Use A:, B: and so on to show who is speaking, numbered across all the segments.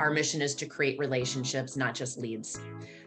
A: Our mission is to create relationships, not just leads.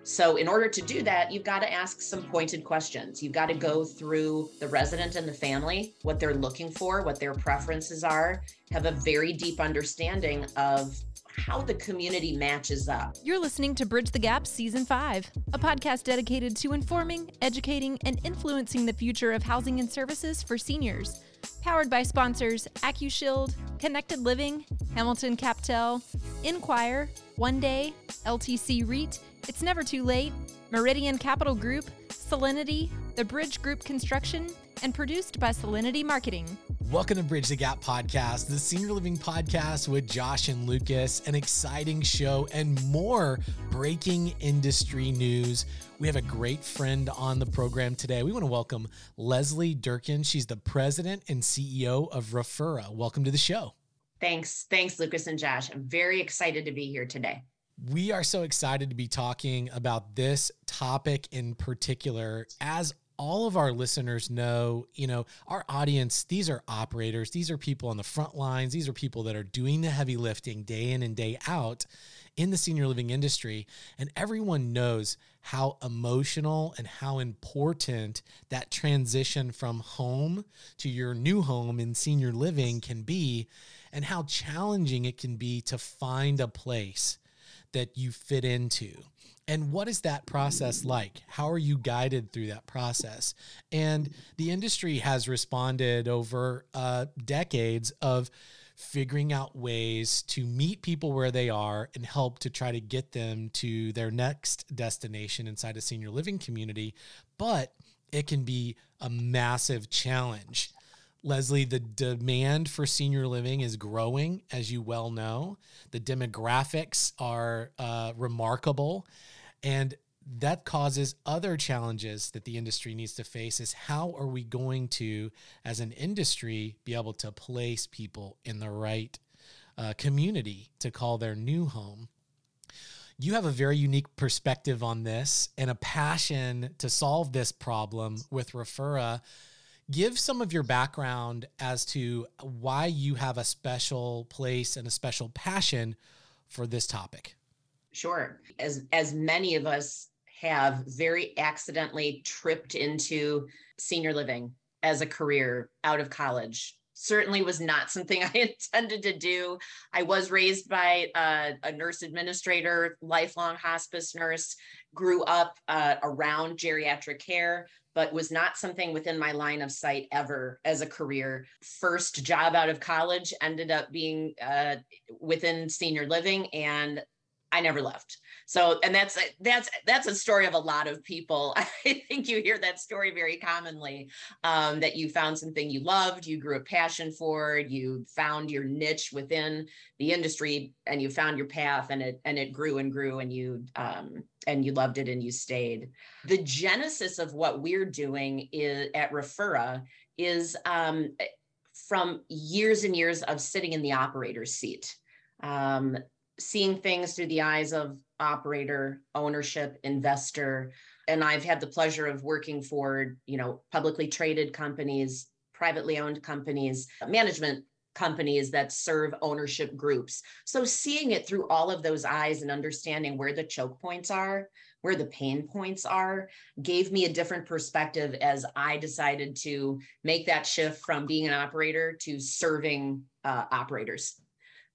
A: So, in order to do that, you've got to ask some pointed questions. You've got to go through the resident and the family, what they're looking for, what their preferences are, have a very deep understanding of how the community matches up.
B: You're listening to Bridge the Gap Season 5, a podcast dedicated to informing, educating, and influencing the future of housing and services for seniors. Powered by sponsors AccuShield, Connected Living, Hamilton Captel, Inquire, One Day, LTC REIT, It's Never Too Late, Meridian Capital Group, Solinity, The Bridge Group Construction, and produced by Solinity Marketing.
C: Welcome to Bridge the Gap podcast, the senior living podcast with Josh and Lucas, an exciting show and more breaking industry news. We have a great friend on the program today. We want to welcome Lesley Durkan. She's the president and CEO of Referah. Welcome to the show.
A: Thanks. Thanks, Lucas and Josh. I'm very excited to be here today.
C: We are so excited to be talking about this topic in particular. As all of our listeners know, you know, our audience, these are operators, these are people on the front lines, these are people that are doing the heavy lifting day in and day out in the senior living industry. And everyone knows how emotional and how important that transition from home to your new home in senior living can be, and how challenging it can be to find a place that you fit into. And what is that process like? How are you guided through that process? And the industry has responded over uh, decades of figuring out ways to meet people where they are and help to try to get them to their next destination inside a senior living community. But it can be a massive challenge. Lesley, the demand for senior living is growing, as you well know. The demographics are uh, remarkable. And that causes other challenges that the industry needs to face is how are we going to as an industry be able to place people in the right uh, community to call their new home you have a very unique perspective on this and a passion to solve this problem with Referah. Give some of your background as to why you have a special place and a special passion for this topic.
A: Sure. As as many of us have very accidentally tripped into senior living as a career out of college. Certainly was not something I intended to do. I was raised by uh, a nurse administrator, lifelong hospice nurse, grew up uh, around geriatric care, but was not something within my line of sight ever as a career. First job out of college ended up being uh, within senior living, and I never left. So, and that's that's that's a story of a lot of people. I think you hear that story very commonly. Um, that you found something you loved, you grew a passion for, you found your niche within the industry, and you found your path, and it and it grew and grew, and you um, and you loved it, and you stayed. The genesis of what we're doing is at Referah is um, from years and years of sitting in the operator's seat. Um, seeing things through the eyes of operator, ownership, investor. And I've had the pleasure of working for, you know, publicly traded companies, privately owned companies, management companies that serve ownership groups. So seeing it through all of those eyes and understanding where the choke points are, where the pain points are, gave me a different perspective as I decided to make that shift from being an operator to serving uh, operators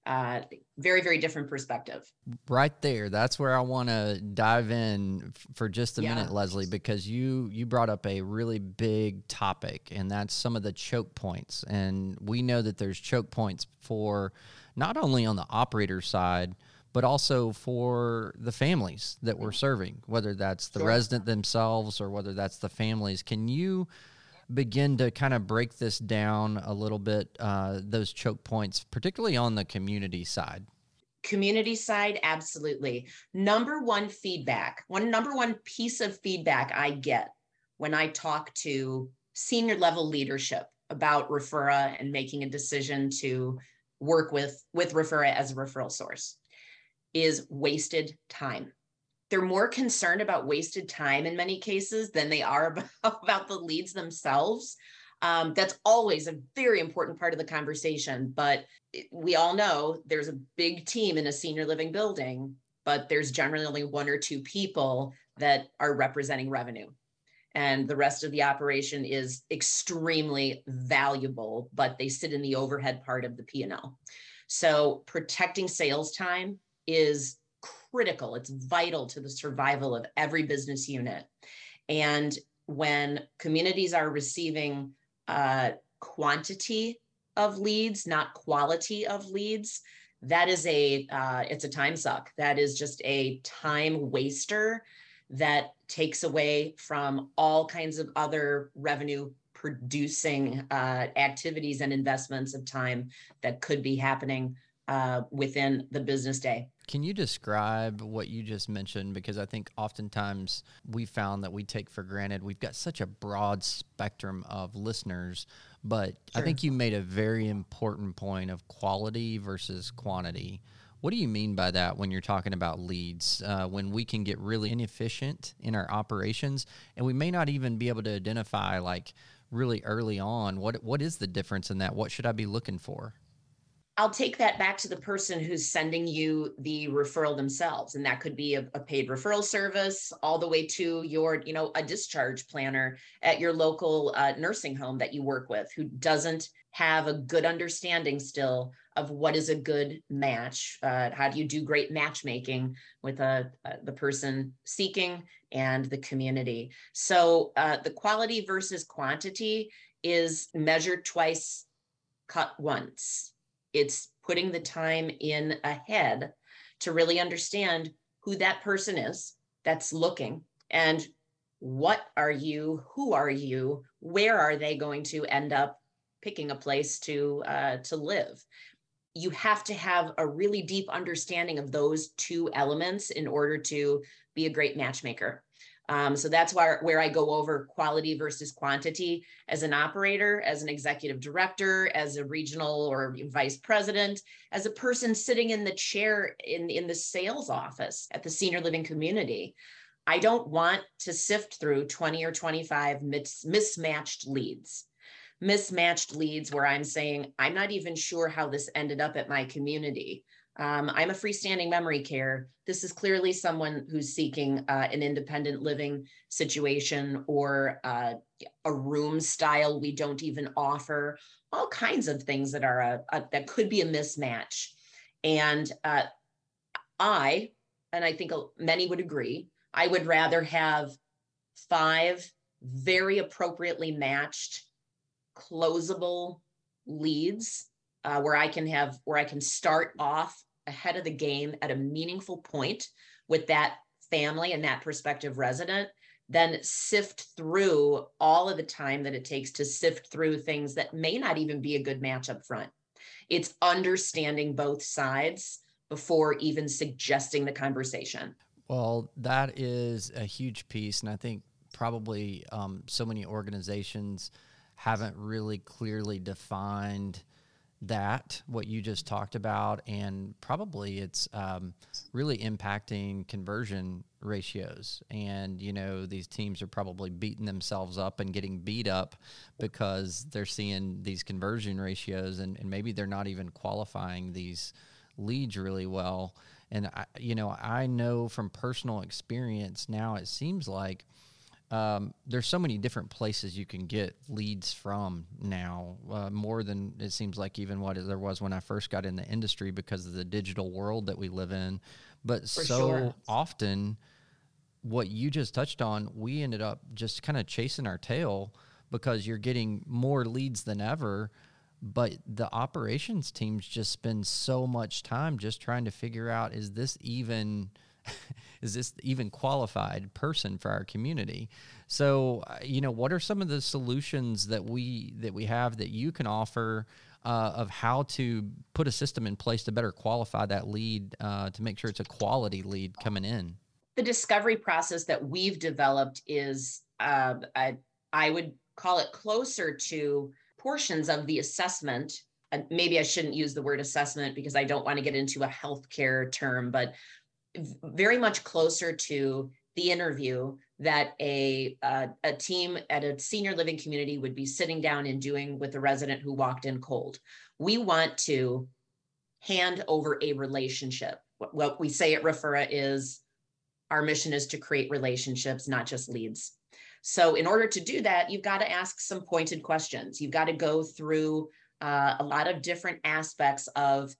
A: uh, very very different perspective.
D: Right there. That's where i want to dive in for just a yeah. minute Lesley because you you brought up a really big topic and that's some of the choke points. And we know that there's choke points for not only on the operator side but also for the families that we're serving whether that's the sure. resident themselves or whether that's the families. Can you begin to kind of break this down a little bit, uh, those choke points, particularly on the community side?
A: Community side, absolutely. Number one feedback, one number one piece of feedback I get when I talk to senior level leadership about Referah and making a decision to work with with Referah as a referral source is wasted time they're more concerned about wasted time in many cases than they are about, about the leads themselves. Um, that's always a very important part of the conversation. But we all know there's a big team in a senior living building, but there's generally only one or two people that are representing revenue. And the rest of the operation is extremely valuable, but they sit in the overhead part of the P&L. So protecting sales time is critical. It's vital to the survival of every business unit. And when communities are receiving uh, quantity of leads, not quality of leads, that is a uh, it's a time suck. That is just a time waster that takes away from all kinds of other revenue producing uh, activities and investments of time that could be happening uh, within the business day.
D: Can you describe what you just mentioned? Because I think oftentimes we found that we take for granted we've got such a broad spectrum of listeners, but sure. I think you made a very important point of quality versus quantity. What do you mean by that when you're talking about leads? Uh, when we can get really inefficient in our operations, and we may not even be able to identify like really early on what what is the difference in that? What should I be looking for?
A: I'll take that back to the person who's sending you the referral themselves. And that could be a, a, paid referral service all the way to your, you know, a discharge planner at your local uh, nursing home that you work with who doesn't have a good understanding still of what is a good match. Uh, how do you do great matchmaking with a, uh, the person seeking and the community? So uh, the quality versus quantity is measured twice, cut once it's putting the time in ahead to really understand who that person is that's looking and what are you who are you where are they going to end up picking a place to uh, to live? You have to have a really deep understanding of those two elements in order to be a great matchmaker um, so that's where, where I go over quality versus quantity as an operator, as an executive director, as a regional or vice president, as a person sitting in the chair in, in the sales office at the senior living community. I don't want to sift through 20 or 25 mis- mismatched leads. Mismatched leads where I'm saying, I'm not even sure how this ended up at my community. Um, I'm a freestanding memory care. This is clearly someone who's seeking uh, an independent living situation or uh, a room style we don't even offer. All kinds of things that are a, a that could be a mismatch. And uh, I, and I think many would agree, I would rather have five very appropriately matched, closable leads uh, where I can have where I can start off ahead of the game at a meaningful point with that family and that prospective resident then sift through all of the time that it takes to sift through things that may not even be a good match up front. It's understanding both sides before even suggesting the conversation.
D: Well, that is a huge piece. And I think probably um, so many organizations haven't really clearly defined that what you just talked about and probably it's um, really impacting conversion ratios. And you know these teams are probably beating themselves up and getting beat up because they're seeing these conversion ratios and, and maybe they're not even qualifying these leads really well. And I, you know i know from personal experience now it seems like um, there's so many different places you can get leads from now, uh, more than it seems like even what there was when I first got in the industry because of the digital world that we live in. But For so sure. often, what you just touched on, we ended up just kind of chasing our tail because you're getting more leads than ever. But the operations teams just spend so much time just trying to figure out is this even is this even qualified person for our community? So, uh, you know, what are some of the solutions that we that we have that you can offer uh, of how to put a system in place to better qualify that lead uh, to make sure it's a quality lead coming in?
A: The discovery process that we've developed is, uh, I, I would call it closer to portions of the assessment maybe I shouldn't use the word assessment because I don't want to get into a healthcare term, but very much closer to the interview that a uh, a team at a senior living community would be sitting down and doing with a resident who walked in cold. We want to hand over a relationship. What, we say at Referah is our mission is to create relationships, not just leads. So, in order to do that, you've got to ask some pointed questions. You've got to go through uh, a lot of different aspects of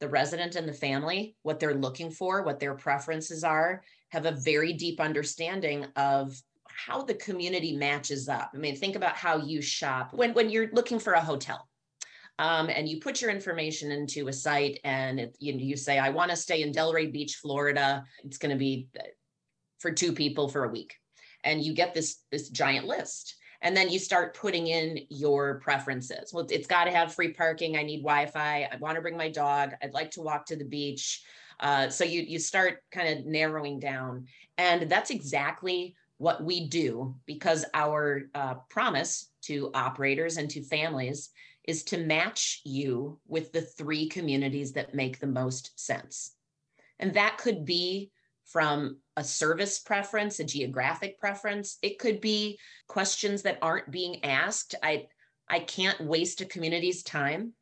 A: the resident and the family, what they're looking for, what their preferences are, have a very deep understanding of how the community matches up. I mean, think about how you shop when, when you're looking for a hotel. Um, and you put your information into a site and it, you, you say, I want to stay in Delray Beach, Florida. It's going to be uh, for two people for a week. And you get this, this giant list and then you start putting in your preferences. Well it's got to have free parking i need wi-fi i want to bring my dog i'd like to walk to the beach. Uh, so you you start kind of narrowing down and that's exactly what we do because our uh, promise to operators and to families is to match you with the three communities that make the most sense. And that could be from a service preference, a geographic preference. It could be questions that aren't being asked. I I can't waste a community's time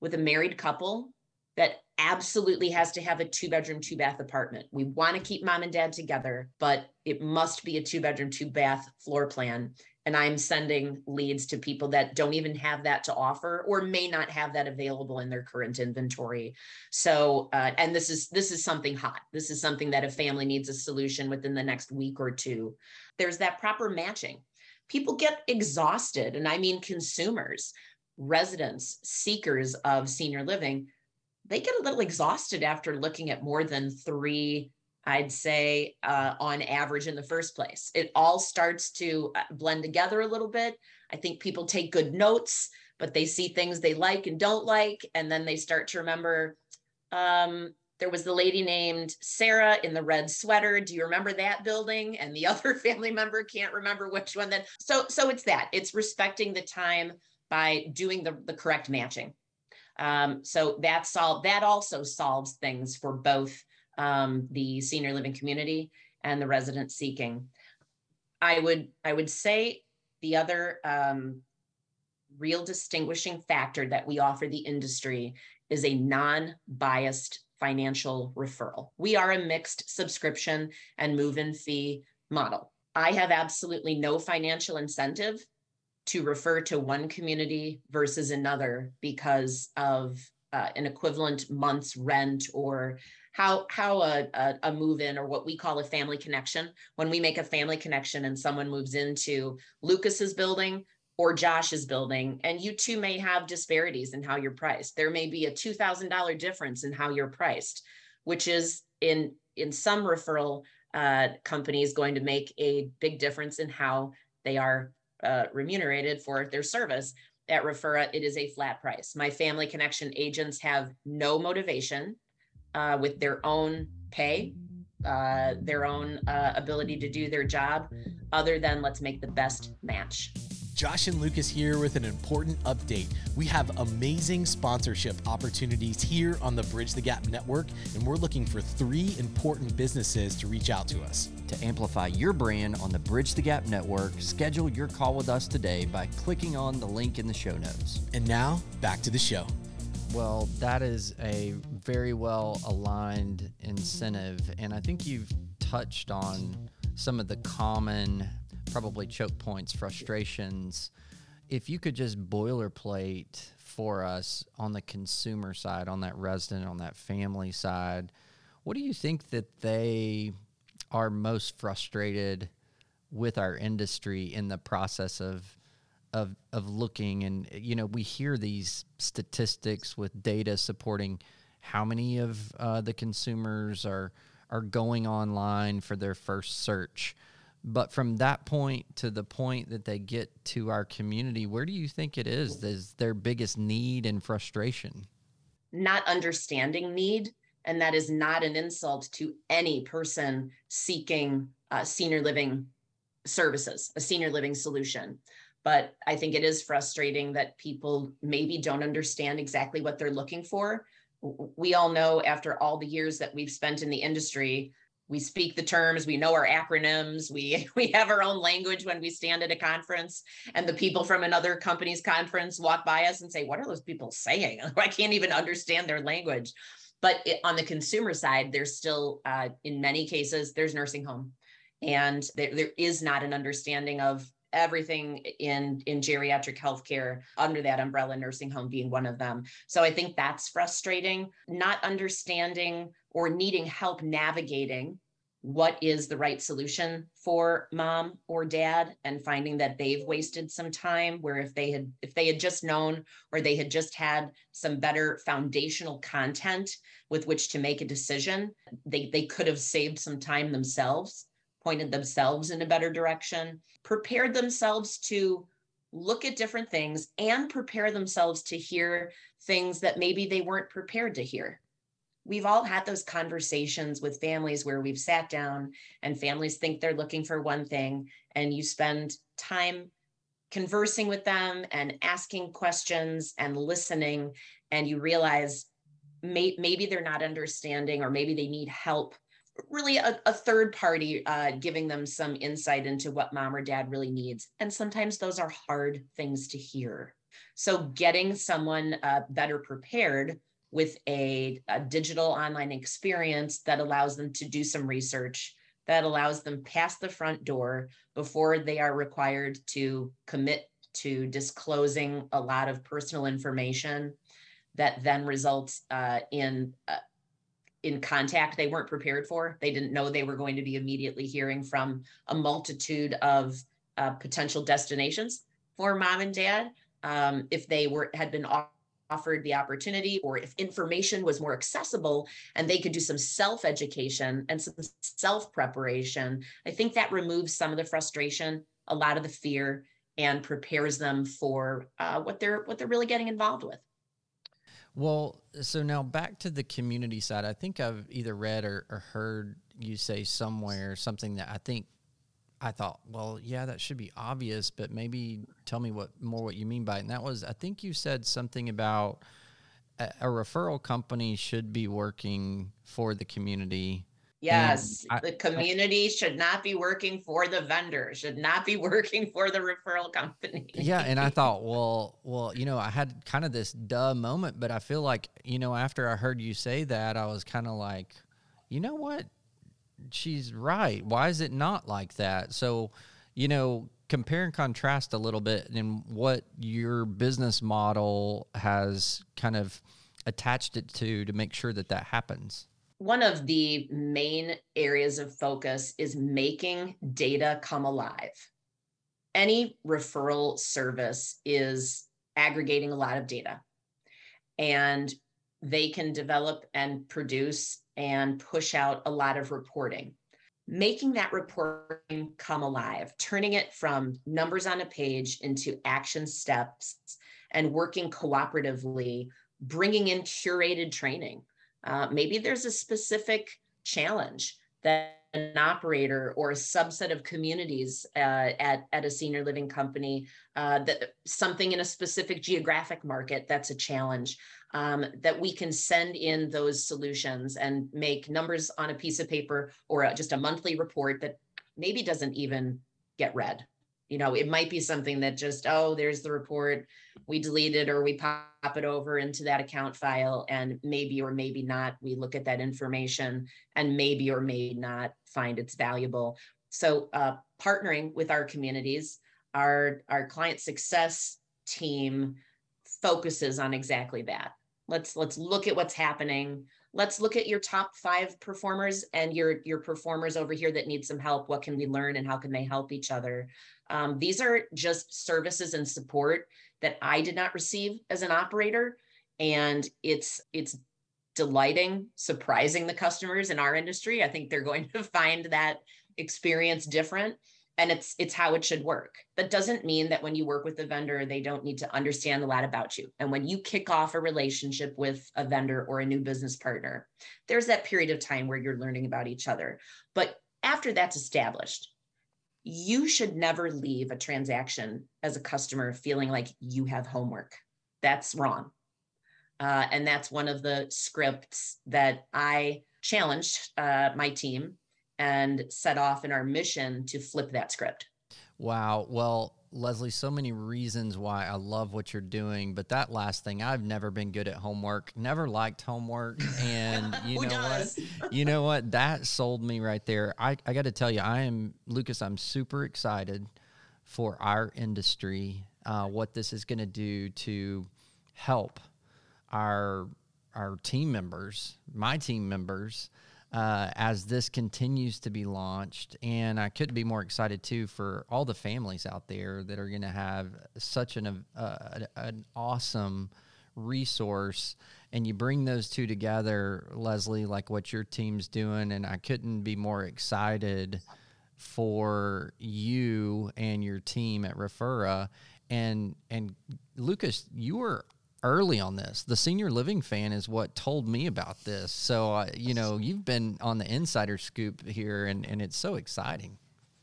A: with a married couple that absolutely has to have a two bedroom, two bath apartment. We want to keep mom and dad together, but it must be a two bedroom, two bath floor plan and I'm sending leads to people that don't even have that to offer or may not have that available in their current inventory. So, uh, and this is this is something hot. This is something that a family needs a solution within the next week or two. There's that proper matching. People get exhausted, and I mean consumers, residents, seekers of senior living. They get a little exhausted after looking at more than three I'd say uh, on average in the first place. It all starts to uh, blend together a little bit. I think people take good notes, but they see things they like and don't like. And then they start to remember um, there was the lady named Sarah in the red sweater. Do you remember that building? And the other family member can't remember which one then. So, so it's that it's respecting the time by doing the, the correct matching. Um, so that's all that also solves things for both um, the senior living community and the resident seeking. I would I would say the other um, real distinguishing factor that we offer the industry is a non-biased financial referral. We are a mixed subscription and move-in fee model. I have absolutely no financial incentive to refer to one community versus another because of uh, an equivalent month's rent or how how a, a, a move in or what we call a family connection. When we make a family connection and someone moves into lucas's building or josh's building and you two may have disparities in how you're priced. There may be a $2000 difference in how you're priced which is in in some referral uh, companies going to make a big difference in how they are uh, remunerated for their service. At Referah, it is a flat price. My family connection agents have no motivation uh, with their own pay, uh, their own uh, ability to do their job, other than let's make the best match.
C: Josh and Lucas here with an important update. We have amazing sponsorship opportunities here on the Bridge the Gap Network, and we're looking for three important businesses to reach out to us.
D: To amplify your brand on the Bridge the Gap Network, schedule your call with us today by clicking on the link in the show notes.
C: And now, back to the show.
D: Well, that is a very well aligned incentive. And I think you've touched on some of the common, probably choke points, frustrations. If you could just boilerplate for us on the consumer side, on that resident, on that family side, what do you think that they are most frustrated with our industry in the process of of of looking and you know we hear these statistics with data supporting how many of uh, the consumers are are going online for their first search. But from that point to the point that they get to our community where do you think it is is their biggest need and frustration?
A: Not understanding need and that is not an insult to any person seeking uh, senior living services a senior living solution but I think it is frustrating that people maybe don't understand exactly what they're looking for. We all know after all the years that we've spent in the industry, we speak the terms we know our acronyms we we have our own language when we stand at a conference and the people from another company's conference walk by us and say what are those people saying? I can't even understand their language. But it, on the consumer side there's still uh, in many cases there's nursing home. And there, there is not an understanding of everything in in geriatric healthcare under that umbrella nursing home being one of them. So i think that's frustrating. Not understanding or needing help navigating what is the right solution for mom or dad and finding that they've wasted some time where if they had if they had just known or they had just had some better foundational content with which to make a decision they they could have saved some time themselves pointed themselves in a better direction prepared themselves to look at different things and prepare themselves to hear things that maybe they weren't prepared to hear. We've all had those conversations with families where we've sat down and families think they're looking for one thing and you spend time conversing with them and asking questions and listening and you realize may, maybe they're not understanding or maybe they need help really a, a third party uh, giving them some insight into what mom or dad really needs and sometimes those are hard things to hear. So getting someone uh, better prepared with a, a digital online experience that allows them to do some research that allows them past the front door before they are required to commit to disclosing a lot of personal information that then results uh, in uh, in contact they weren't prepared for. They didn't know they were going to be immediately hearing from a multitude of uh, potential destinations for mom and dad um, if they were had been offered the opportunity or if information was more accessible and they could do some self education and some self preparation i think that removes some of the frustration a lot of the fear and prepares them for uh, what they're what they're really getting involved with
D: well so now back to the community side i think i've either read or, or heard you say somewhere something that i think I thought, well, yeah, that should be obvious, but maybe tell me what more what you mean by it. And that was, I think you said something about a, a referral company should be working for the community.
A: Yes, I, the community I, should not be working for the vendor, should not be working for the referral company.
D: yeah, and I thought, well, well, you know, I had kind of this duh moment, but I feel like, you know, after I heard you say that, I was kind of like, you know what? she's right. Why is it not like that? So, you know, compare and contrast a little bit in what your business model has kind of attached it to to make sure that that happens.
A: One of the main areas of focus is making data come alive. Any referral service is aggregating a lot of data and they can develop and produce and push out a lot of reporting. Making that reporting come alive, turning it from numbers on a page into action steps and working cooperatively, bringing in curated training. Uh, maybe there's a specific challenge that an operator or a subset of communities uh, at, at a senior living company uh, that something in a specific geographic market that's a challenge um, that we can send in those solutions and make numbers on a piece of paper or a, just a monthly report that maybe doesn't even get read. You know, it might be something that just, oh, there's the report, we delete it or we pop it over into that account file, and maybe or maybe not, we look at that information and maybe or may not find it's valuable. So, uh, partnering with our communities, our our client success team focuses on exactly that let's let's look at what's happening let's look at your top five performers and your your performers over here that need some help. What can we learn and how can they help each other? Um, these are just services and support that i did not receive as an operator. And it's it's delighting surprising the customers in our industry. I think they're going to find that experience different and it's it's how it should work. That doesn't mean that when you work with a vendor they don't need to understand a lot about you. And when you kick off a relationship with a vendor or a new business partner there's that period of time where you're learning about each other. But after that's established you should never leave a transaction as a customer feeling like you have homework. That's wrong. Uh, and that's one of the scripts that i challenged uh, my team and set off in our mission to flip that script.
D: Wow. Well, Lesley, so many reasons why I love what you're doing, but that last thing, I've never been good at homework, never liked homework. And you know
A: does?
D: what? You know what? That sold me right there. I, I got to tell you, I am, Lucas, I'm super excited for our industry, uh, what this is going to do to help our our team members, my team members, uh, as this continues to be launched. And I couldn't be more excited too for all the families out there that are going to have such an, uh, an awesome resource. And you bring those two together, Lesley, like what your team's doing. And I couldn't be more excited for you and your team at Referah. And, and Lucas, you were early on this. The senior living fan is what told me about this. So, uh, you know, you've been on the insider scoop here, and, and it's so exciting.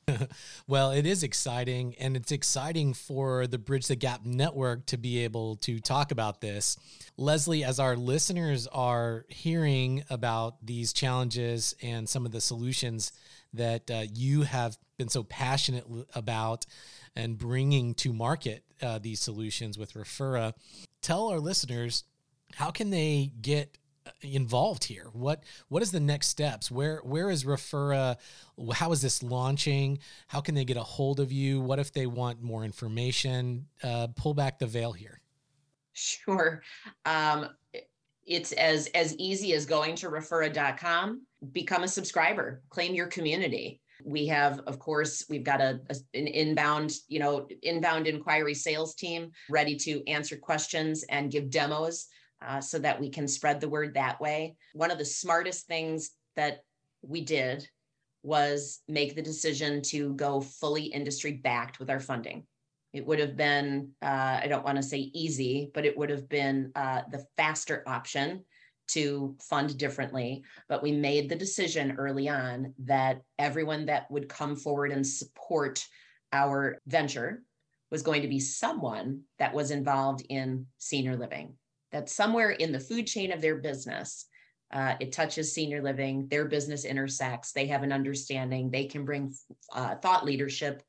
C: well, it is exciting, and it's exciting for the Bridge the Gap network to be able to talk about this. Lesley, as our listeners are hearing about these challenges and some of the solutions that uh, you have been so passionate about and bringing to market uh, these solutions with Referah, tell our listeners how can they get uh, involved here? What what is the next steps? Where where is referah? How is this launching? How can they get a hold of you? What if they want more information? Uh, pull back the veil here.
A: Sure. Um, it's as as easy as going to referah.com become a subscriber claim your community we have, of course, we've got a, a, an inbound, you know, inbound inquiry sales team ready to answer questions and give demos uh, so that we can spread the word that way. One of the smartest things that we did was make the decision to go fully industry backed with our funding. It would have been, uh, I don't want to say easy, but it would have been uh, the faster option to fund differently. But we made the decision early on that everyone that would come forward and support our venture was going to be someone that was involved in senior living, that somewhere in the food chain of their business, uh, it touches senior living, their business intersects, they have an understanding, they can bring uh, thought leadership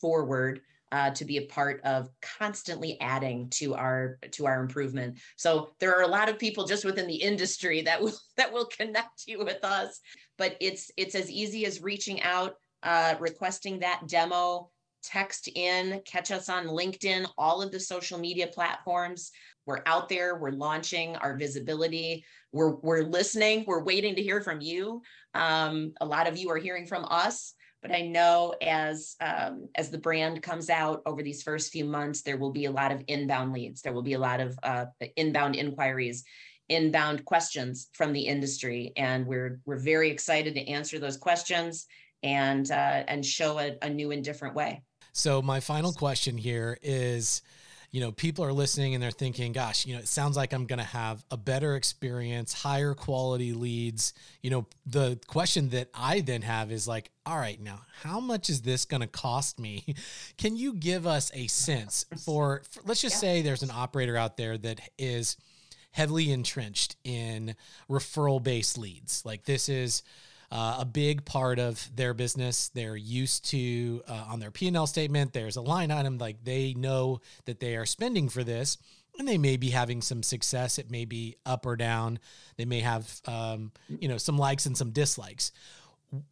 A: forward uh, to be a part of constantly adding to our to our improvement. So there are a lot of people just within the industry that will that will connect you with us. But it's it's as easy as reaching out, uh, requesting that demo, text in, catch us on LinkedIn, all of the social media platforms. We're out there, we're launching our visibility, we're, we're listening, we're waiting to hear from you. Um, a lot of you are hearing from us. But I know as um, as the brand comes out over these first few months, there will be a lot of inbound leads. There will be a lot of uh, inbound inquiries, inbound questions from the industry, and we're we're very excited to answer those questions and uh, and show a, a new and different way.
C: So my final question here is you know, people are listening and they're thinking, gosh, you know, it sounds like I'm going to have a better experience, higher quality leads. You know, the question that I then have is like, all right, now, how much is this going to cost me? Can you give us a sense for, for let's just yeah. say there's an operator out there that is heavily entrenched in referral based leads. Like this is, uh, a big part of their business. They're used to uh, on their P and L statement. There's a line item like they know that they are spending for this, and they may be having some success. It may be up or down. They may have um, you know some likes and some dislikes.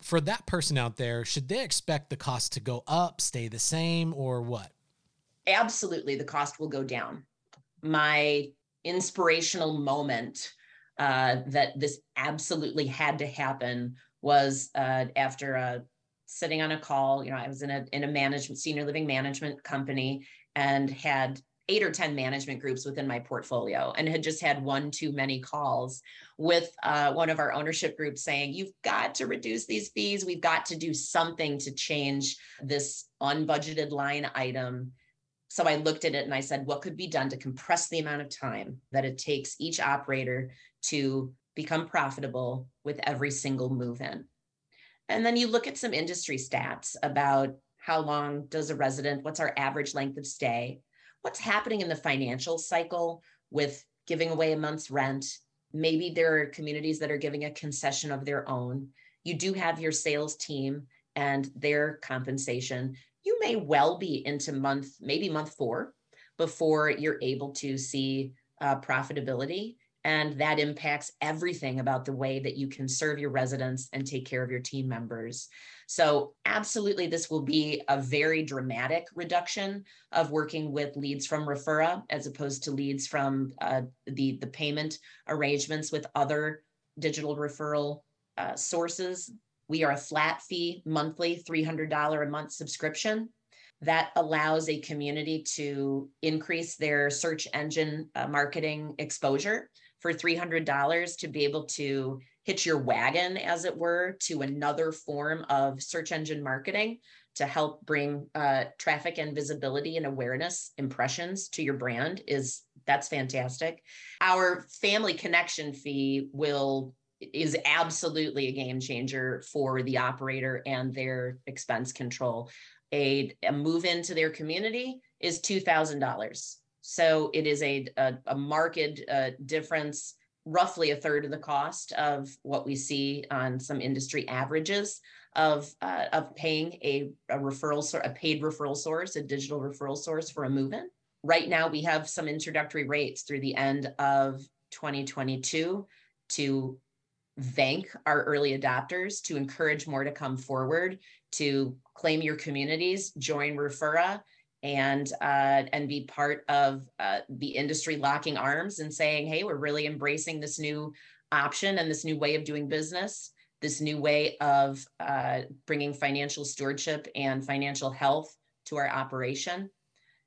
C: For that person out there, should they expect the cost to go up, stay the same, or what?
A: Absolutely, the cost will go down. My inspirational moment uh, that this absolutely had to happen was uh, after uh, sitting on a call. You know, I was in a in a management senior living management company and had eight or 10 management groups within my portfolio and had just had one too many calls with uh, one of our ownership groups saying, You've got to reduce these fees. We've got to do something to change this unbudgeted line item. So I looked at it and I said, What could be done to compress the amount of time that it takes each operator to become profitable with every single move in. And then you look at some industry stats about how long does a resident, what's our average length of stay, what's happening in the financial cycle with giving away a month's rent. Maybe there are communities that are giving a concession of their own. you do have your sales team and their compensation. You may well be into month, maybe month four, before you're able to see uh, profitability. And that impacts everything about the way that you can serve your residents and take care of your team members. So, absolutely, this will be a very dramatic reduction of working with leads from Referah as opposed to leads from uh, the, the payment arrangements with other digital referral uh, sources. We are a flat fee monthly, $300 a month subscription that allows a community to increase their search engine uh, marketing exposure for $300 to be able to hitch your wagon, as it were, to another form of search engine marketing to help bring uh, traffic and visibility and awareness impressions to your brand is that's fantastic. Our family connection fee will is absolutely a game changer for the operator and their expense control. A, a move into their community is $2000 so it is a, a, a marked uh, difference roughly a third of the cost of what we see on some industry averages of uh, of paying a, a referral a paid referral source, a digital referral source for a move-in. Right now, we have some introductory rates through the end of 2022 to thank our early adopters, to encourage more to come forward, to claim your communities, join Referah, and uh, and be part of uh, the industry locking arms and saying, hey, we're really embracing this new option and this new way of doing business, this new way of uh, bringing financial stewardship and financial health to our operation.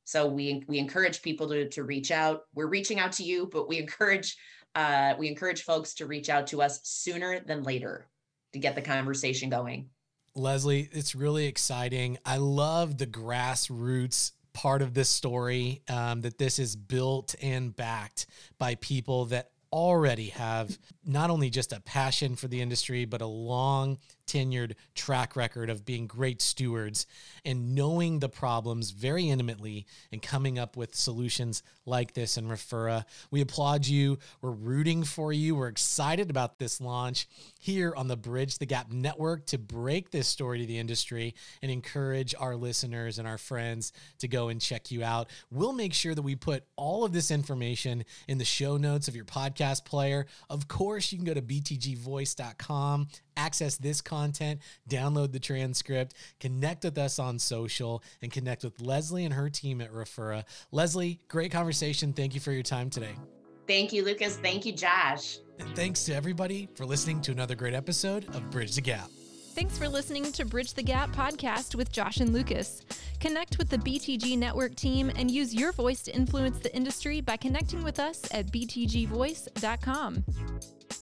A: So we we encourage people to to reach out. We're reaching out to you, but we encourage uh, we encourage folks to reach out to us sooner than later to get the conversation going.
C: Lesley, it's really exciting. I love the grassroots part of this story um, that this is built and backed by people that already have not only just a passion for the industry, but a long tenured track record of being great stewards and knowing the problems very intimately and coming up with solutions like this in Referah. We applaud you. We're rooting for you. We're excited about this launch here on the Bridge the Gap Network to break this story to the industry and encourage our listeners and our friends to go and check you out. We'll make sure that we put all of this information in the show notes of your podcast player. Of course, you can go to btgvoice.com access this content, download the transcript, connect with us on social, and connect with Lesley and her team at Referah. Lesley, great conversation. Thank you for your time today.
A: Thank you, Lucas. Thank you, Josh.
C: And thanks to everybody for listening to another great episode of Bridge the Gap.
B: Thanks for listening to Bridge the Gap podcast with Josh and Lucas. Connect with the BTG Network team and use your voice to influence the industry by connecting with us at btgvoice.com.